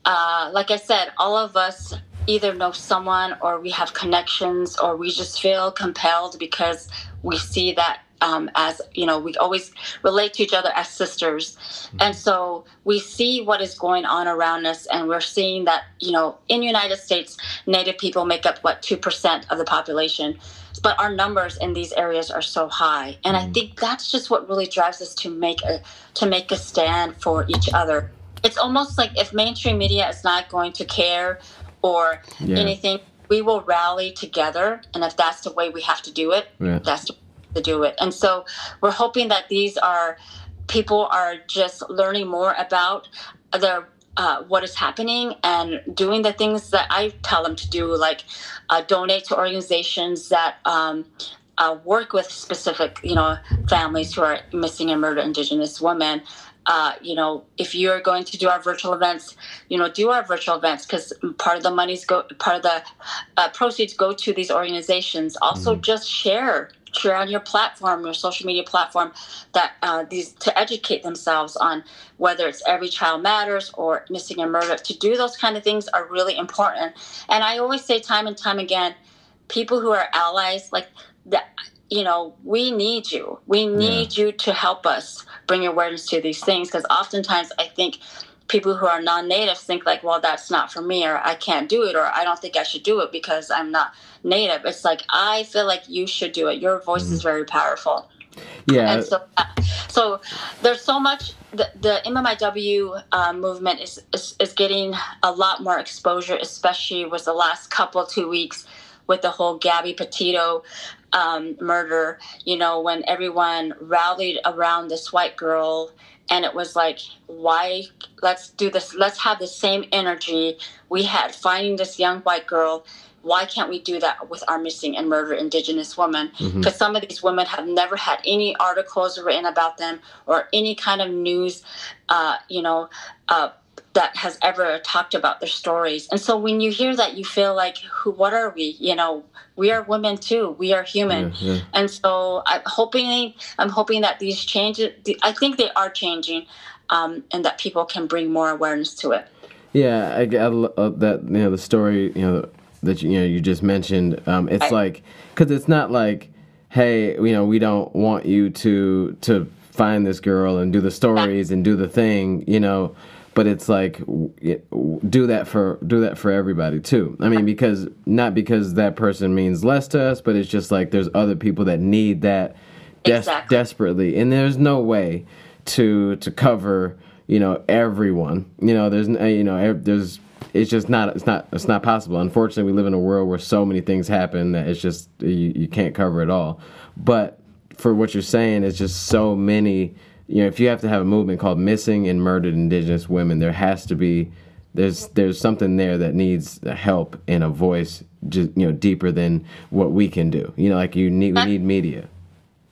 uh, like I said, all of us either know someone or we have connections or we just feel compelled because we see that um, as you know we always relate to each other as sisters mm-hmm. and so we see what is going on around us and we're seeing that you know in the united states native people make up what 2% of the population but our numbers in these areas are so high and i mm-hmm. think that's just what really drives us to make a to make a stand for each other it's almost like if mainstream media is not going to care or yeah. anything we will rally together and if that's the way we have to do it yeah. that's the to do it. And so we're hoping that these are people are just learning more about their uh, what is happening and doing the things that I tell them to do, like uh, donate to organizations that um, uh, work with specific, you know, families who are missing and murdered Indigenous women. Uh, you know, if you're going to do our virtual events, you know, do our virtual events because part of the monies go, part of the uh, proceeds go to these organizations. Also, mm. just share share on your platform, your social media platform, that uh, these to educate themselves on whether it's every child matters or missing and murder. To do those kind of things are really important. And I always say time and time again, people who are allies, like that, you know, we need you. We need yeah. you to help us bring awareness to these things because oftentimes I think people who are non-native think like well that's not for me or i can't do it or i don't think i should do it because i'm not native. It's like i feel like you should do it. Your voice mm-hmm. is very powerful. Yeah. And so so there's so much the, the mmiw uh, movement is, is is getting a lot more exposure especially with the last couple two weeks with the whole gabby petito um, murder. You know when everyone rallied around this white girl and it was like why let's do this let's have the same energy we had finding this young white girl why can't we do that with our missing and murdered indigenous women because mm-hmm. some of these women have never had any articles written about them or any kind of news uh, you know uh, that has ever talked about their stories. And so when you hear that, you feel like, who, what are we? You know, we are women too. We are human. Yeah, yeah. And so I'm hoping, I'm hoping that these changes, I think they are changing, um, and that people can bring more awareness to it. Yeah, I get uh, that. You know, the story. You know that you, you know you just mentioned. Um, it's I, like because it's not like, hey, you know, we don't want you to to find this girl and do the stories and do the thing. You know but it's like do that for do that for everybody too i mean because not because that person means less to us but it's just like there's other people that need that des- exactly. desperately and there's no way to to cover you know everyone you know there's uh, you know there's it's just not it's not it's not possible. Unfortunately, we live in a world where so many things happen that it's just you, you can't cover it all. But for what you're saying, it's just so many. You know, if you have to have a movement called Missing and Murdered Indigenous Women, there has to be there's there's something there that needs the help and a voice just you know deeper than what we can do. You know, like you need we need media.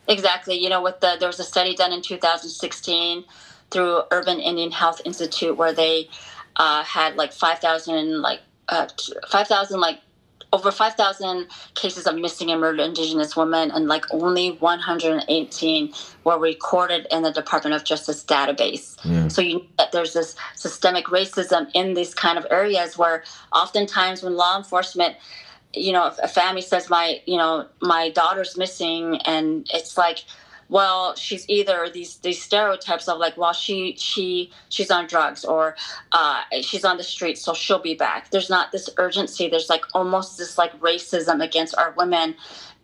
Exactly. You know, with the there was a study done in 2016 through Urban Indian Health Institute where they uh, had like 5,000 like uh, 5,000 like over 5,000 cases of missing and murdered Indigenous women, and like only 118 were recorded in the Department of Justice database. So you that there's this systemic racism in these kind of areas where oftentimes when law enforcement you know, if a family says my, you know, my daughter's missing, and it's like, well, she's either these these stereotypes of like, well, she she she's on drugs or uh, she's on the street, so she'll be back. There's not this urgency. There's like almost this like racism against our women,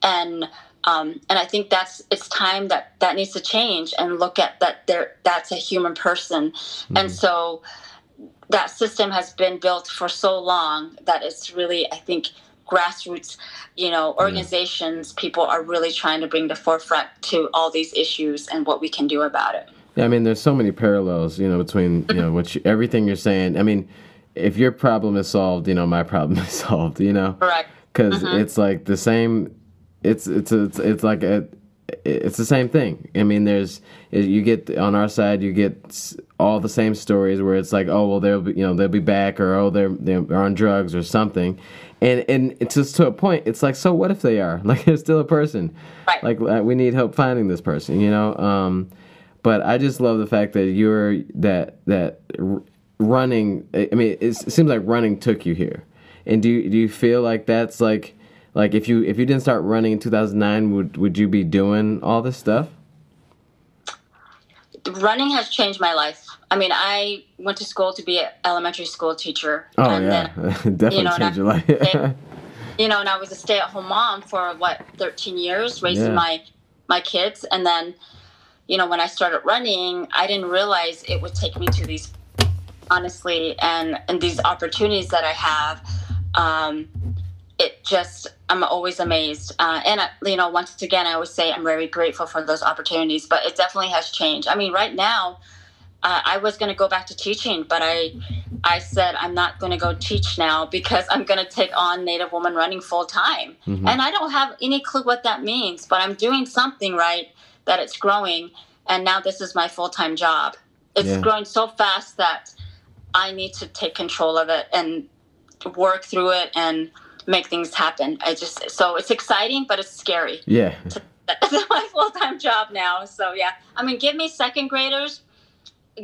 and um, and I think that's it's time that that needs to change and look at that there that's a human person, mm-hmm. and so that system has been built for so long that it's really I think grassroots, you know, organizations, yeah. people are really trying to bring the forefront to all these issues and what we can do about it. Yeah, I mean, there's so many parallels, you know, between you know what you, everything you're saying. I mean, if your problem is solved, you know, my problem is solved. You know, correct? Because mm-hmm. it's like the same. It's it's it's it's like a it's the same thing. I mean, there's you get on our side, you get all the same stories where it's like, oh well, they'll be, you know they'll be back, or oh they're they're on drugs or something, and and it's just to a point. It's like, so what if they are like they're still a person? Right. Like uh, we need help finding this person, you know. Um, but I just love the fact that you're that that running. I mean, it seems like running took you here, and do you, do you feel like that's like like if you if you didn't start running in 2009, would would you be doing all this stuff? Running has changed my life. I mean, I went to school to be an elementary school teacher. Oh and yeah, then, definitely you know, changed your life. you know, and I was a stay-at-home mom for what 13 years, raising yeah. my my kids, and then, you know, when I started running, I didn't realize it would take me to these, honestly, and and these opportunities that I have. Um, it just I'm always amazed, uh, and uh, you know, once again, I always say I'm very grateful for those opportunities. But it definitely has changed. I mean, right now, uh, I was going to go back to teaching, but I I said I'm not going to go teach now because I'm going to take on Native Woman Running full time, mm-hmm. and I don't have any clue what that means. But I'm doing something right that it's growing, and now this is my full time job. It's yeah. growing so fast that I need to take control of it and work through it and make things happen. I just so it's exciting, but it's scary. Yeah. That's my full time job now. So yeah, I mean, give me second graders,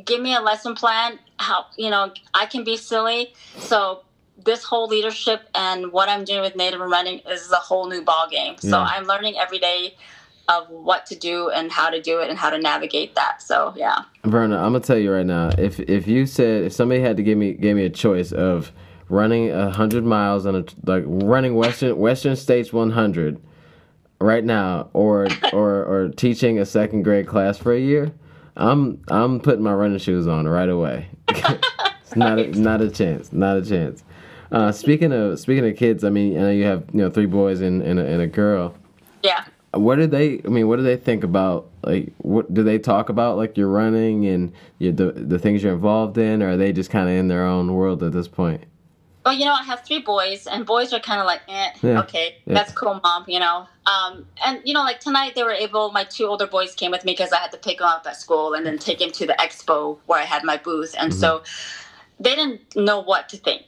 give me a lesson plan. How you know I can be silly. So this whole leadership and what I'm doing with Native and Running is a whole new ball game. So yeah. I'm learning every day of what to do and how to do it and how to navigate that. So yeah. Verna, I'm gonna tell you right now. If if you said if somebody had to give me gave me a choice of running a hundred miles on a like running Western Western States 100 right now, or or or teaching a second grade class for a year, I'm I'm putting my running shoes on right away. it's not a, not a chance, not a chance. Uh, speaking of speaking of kids, I mean, I know you have you know three boys and and a, and a girl. Yeah. What do they? I mean, what do they think about? Like, what do they talk about? Like, you're running and you, the the things you're involved in, or are they just kind of in their own world at this point? Well, you know, I have three boys, and boys are kind of like, eh, yeah. okay, yeah. that's cool, mom, you know. Um, and you know, like tonight they were able. My two older boys came with me because I had to pick them up at school and then take him to the expo where I had my booth, and mm-hmm. so they didn't know what to think.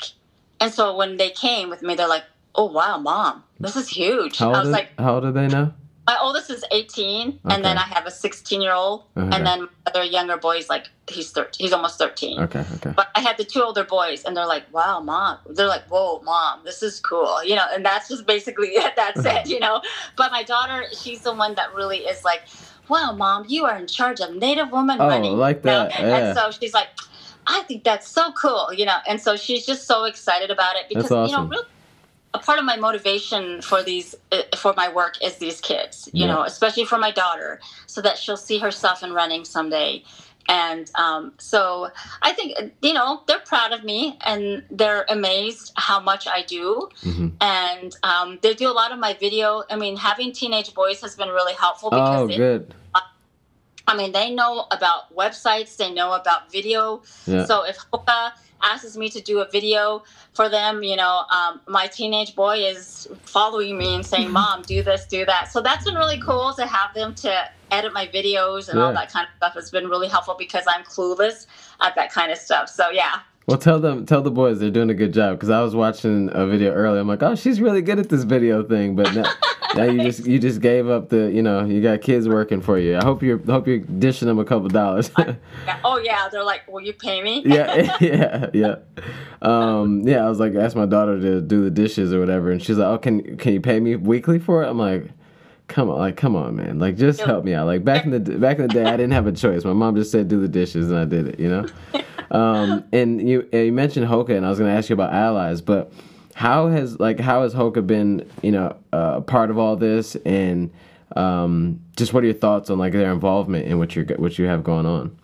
And so when they came with me, they're like, "Oh wow, mom, this is huge." How I was like, "How old are they now?" My oldest is 18, okay. and then I have a 16 year old, okay. and then my other younger boy is like he's 13. He's almost 13. Okay, okay. But I had the two older boys, and they're like, "Wow, mom!" They're like, "Whoa, mom, this is cool," you know. And that's just basically it. That's uh-huh. it, you know. But my daughter, she's the one that really is like, "Wow, mom, you are in charge of Native woman oh, money." like that. You know? Yeah. And so she's like. I think that's so cool, you know, and so she's just so excited about it because awesome. you know, really, a part of my motivation for these uh, for my work is these kids you yeah. know especially for my daughter so that she'll see herself in running someday And um, so I think, you know, they're proud of me and they're amazed how much I do. Mm-hmm. And um, they do a lot of my video. I mean, having teenage boys has been really helpful because Oh, they, good. I mean, they know about websites, they know about video. Yeah. So if Hoka asks me to do a video for them, you know, um, my teenage boy is following me and saying, "Mom, do this, do that." So that's been really cool to have them to edit my videos and all that kind of stuff. Has been really helpful because I'm clueless at that kind of stuff. So yeah. Well, tell them, tell the boys they're doing a good job. Because I was watching a video earlier. I'm like, oh, she's really good at this video thing. But now, now you just you just gave up the, you know, you got kids working for you. I hope you're hope you're dishing them a couple dollars. Oh yeah, they're like, "Will you pay me?" yeah, yeah, yeah. Um, yeah, I was like, asked my daughter to do the dishes or whatever, and she's like, oh, can can you pay me weekly for it? I'm like. Come on, like, come on, man! Like, just help me out. Like back in the back in the day, I didn't have a choice. My mom just said do the dishes, and I did it. You know. Um, and you you mentioned Hoka, and I was going to ask you about allies, but how has like how has Hoka been, you know, uh, part of all this, and um, just what are your thoughts on like their involvement in what you what you have going on?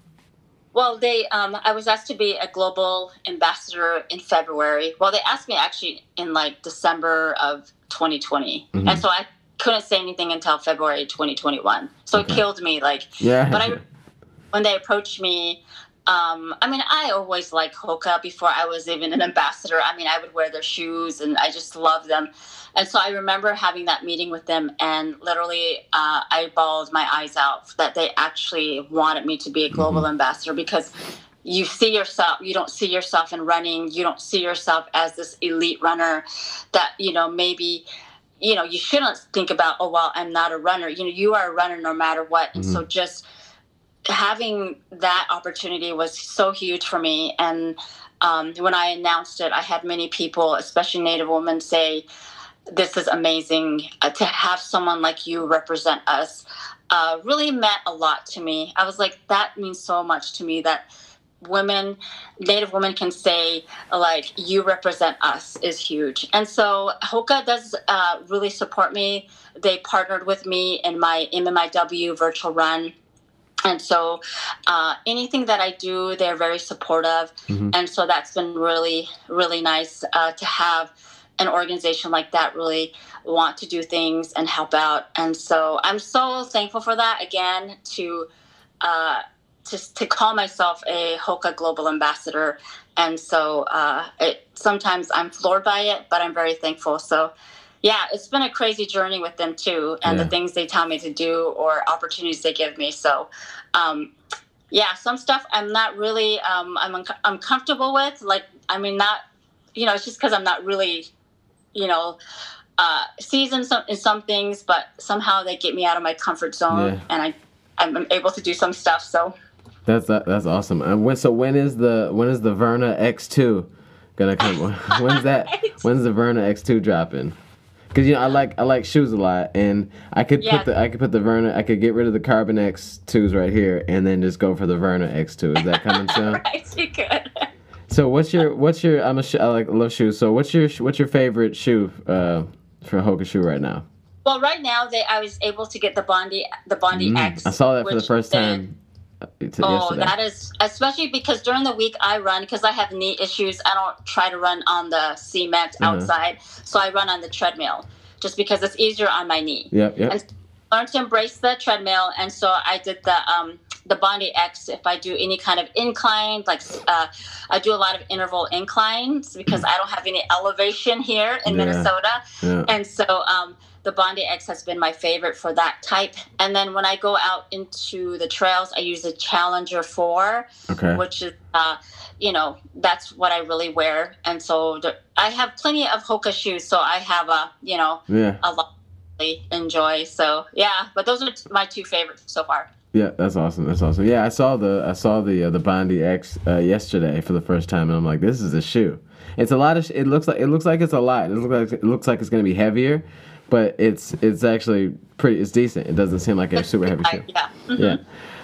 Well, they um, I was asked to be a global ambassador in February. Well, they asked me actually in like December of 2020, Mhm. and so I couldn't say anything until February 2021. So Okay. it killed me. Like Yeah. But I- when they approached me, um, I mean, I always liked Hoka before I was even an ambassador. I mean, I would wear their shoes, and I just love them. And so I remember having that meeting with them, and literally, uh, I bawled my eyes out that they actually wanted me to be a global ambassador because you see yourself you don't see yourself in running. You don't see yourself as this elite runner that you know maybe you know you shouldn't think about oh well i'm not a runner. You know you are a runner no matter what. And so just having that opportunity was so huge for me. And um, when i announced it i had many people especially native women say this is amazing uh, to have someone like you represent us uh, really meant a lot to me. I was like that means so much to me that women native women can say like you represent us is huge. And so hoka does uh, really support me. They partnered with me in my mmiw virtual run and so uh, anything that i do they're very supportive Mhm. and so that's been really really nice uh, to have an organization like that really want to do things and help out and so i'm so thankful for that again to uh, to, to call myself a Hoka Global Ambassador. And so uh, it, sometimes I'm floored by it, but I'm very thankful. So, yeah, it's been a crazy journey with them too, and Yeah. the things they tell me to do or opportunities they give me. So, um, yeah, some stuff I'm not really um, I'm unco- I'm comfortable with. Like, I mean, not you know, it's just because I'm not really, you know. Uh, seasoned some, in some things, but somehow they get me out of my comfort zone, Yeah. and I I'm able to do some stuff. So That's that, that's awesome. And when so when is the when is the Verna X2 gonna come? when's that? When's the Verna X2 dropping? Because you know I like I like shoes a lot, and I could Yeah. put the I could put the Verna I could get rid of the Carbon X2s right here, and then just go for the Verna X2. Is that coming soon? right, you could. So what's your what's your I'm a sh- I like love shoes. So what's your what's your favorite shoe uh, for Hoka shoe right now? Well, right now they I was able to get the Bondi the Bondi Mm, X. I saw that for the first time Oh, yesterday. that is especially because during the week I run because I have knee issues. I don't try to run on the cement Uh-huh. outside, so I run on the treadmill just because it's easier on my knee. Yep, yep. And learned to embrace the treadmill, and so I did the um, the Bondi X. If I do any kind of incline, like uh, I do a lot of interval inclines because I don't have any elevation here in Yeah. Minnesota. yeah. And so um, the Bondi X has been my favorite for that type. And then when I go out into the trails, I use the Challenger 4, Okay. which is, uh, you know, that's what I really wear. And so the, I have plenty of Hoka shoes, so I have a, you know, Yeah. a lot to really enjoy. So yeah, but those are my two favorites so far. Yeah, that's awesome. That's awesome. Yeah, I saw the I saw the uh, the Bondi X uh, yesterday for the first time, and I'm like, this is a shoe. It's a lot of. Sh- it looks like it looks like it's a lot. It looks like it looks like it's gonna be heavier, but it's it's actually pretty. It's decent. It doesn't seem like a super heavy shoe. yeah. Mhm. Yeah.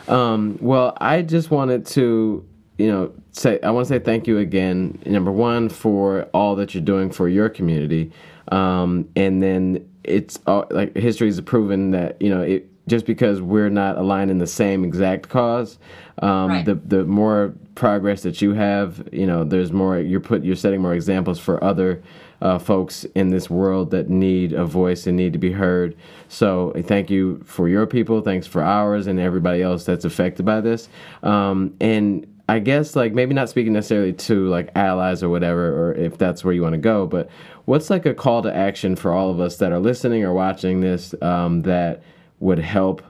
Um, well, I just wanted to, you know, say I want to say thank you again. Number one for all that you're doing for your community, um, and then it's all, like history has proven that you know it just because we're not aligned in the same exact cause. Um, Right. The the more progress that you have, you know, there's more. You're put you're setting more examples for other uh, folks in this world that need a voice and need to be heard. So thank you for your people. Thanks for ours and everybody else that's affected by this. Um, and I guess like maybe not speaking necessarily to like allies or whatever, or if that's where you want to go, but what's like a call to action for all of us that are listening or watching this um, that would help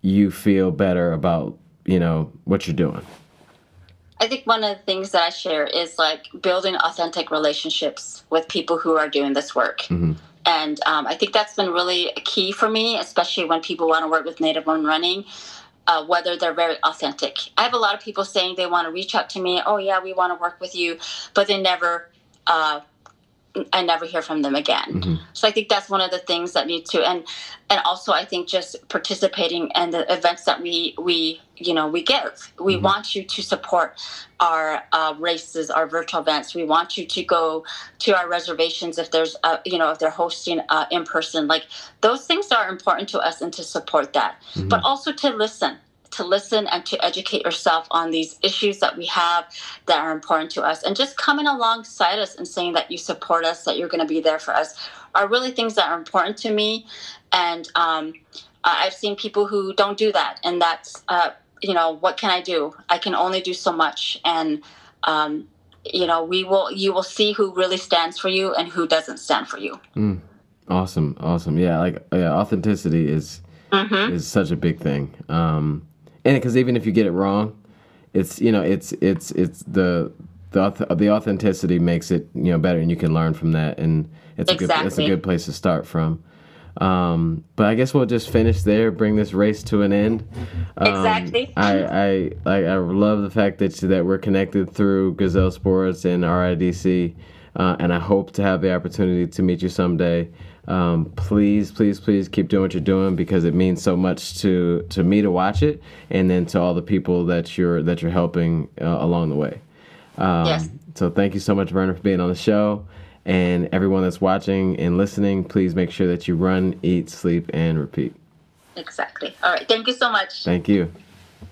you feel better about you know what you're doing? I think one of the things that I share is like building authentic relationships with people who are doing this work. And um, I think that's been really a key for me, especially when people want to work with Native Women Running, uh, whether they're very authentic. I have a lot of people saying they want to reach out to me, oh, yeah, we want to work with you, but they never. Uh, I never hear from them again. So I think that's one of the things that need to, and and also I think just participating in the events that we we you know we give. We want you to support our uh, races, our virtual events. We want you to go to our reservations if there's uh, you know if they're hosting uh, in person. Like those things are important to us and to support that, but also to listen to listen and to educate yourself on these issues that we have that are important to us. And just coming alongside us and saying that you support us that you're going to be there for us are really things that are important to me. And um, i've seen people who don't do that. And that's uh, you know what can i do? I can only do so much. And um, you know we will you will see who really stands for you and who doesn't stand for you. Awesome, awesome. Yeah, like yeah, authenticity is is such a big thing. Um, and because even if you get it wrong, it's you know it's it's it's the the the authenticity makes it you know better, and you can learn from that, and it's a good it's a good place to start from. Um, but I guess we'll just finish there, bring this race to an end. Um, Exactly. I I I love the fact that that we're connected through Gazelle Sports and RIDC, uh, and I hope to have the opportunity to meet you someday. Um, please, please, please keep doing what you're doing because it means so much to to me to watch it, and then to all the people that you're that you're helping uh, along the way. Um, Yes. So thank you so much, Vernon, for being on the show. And everyone that's watching and listening, please make sure that you run, eat, sleep, and repeat. exactly all right thank you so much Thank you.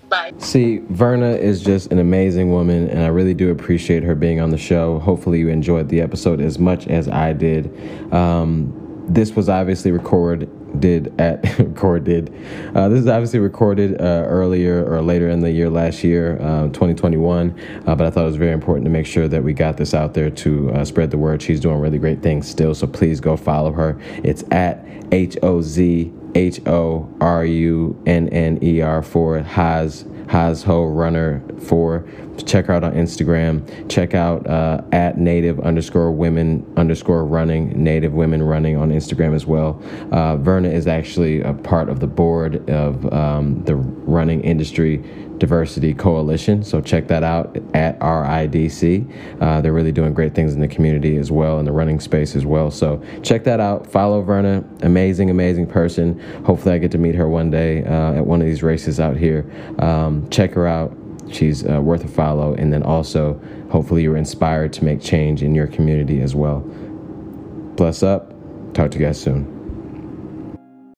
bye See, Verna is just an amazing woman, and I really do appreciate her being on the show. Hopefully, you enjoyed the episode as much as I did. Um, this was obviously recorded did at recorded. Uh, this is obviously recorded uh, earlier or later in the year last year, uh, 2021. Uh, but I thought it was very important to make sure that we got this out there to uh, spread the word. She's doing really great things still, so please go follow her. It's at H O Z H O R U N N E R for Haz Haz Ho Runner for. Check her out on Instagram. Check out uh, at Native underscore Women underscore Running Native Women Running on Instagram as well. Uh, Verna is actually a part of the board of um, the Running Industry Diversity Coalition. So check that out at RIDC. Uh, they're really doing great things in the community as well, in the running space as well. So check that out. Follow Verna. Amazing, amazing person. Hopefully, I get to meet her one day uh, at one of these races out here. Um, check her out. She's uh, worth a follow. And then also, hopefully, you're inspired to make change in your community as well. Bless up. Talk to you guys soon.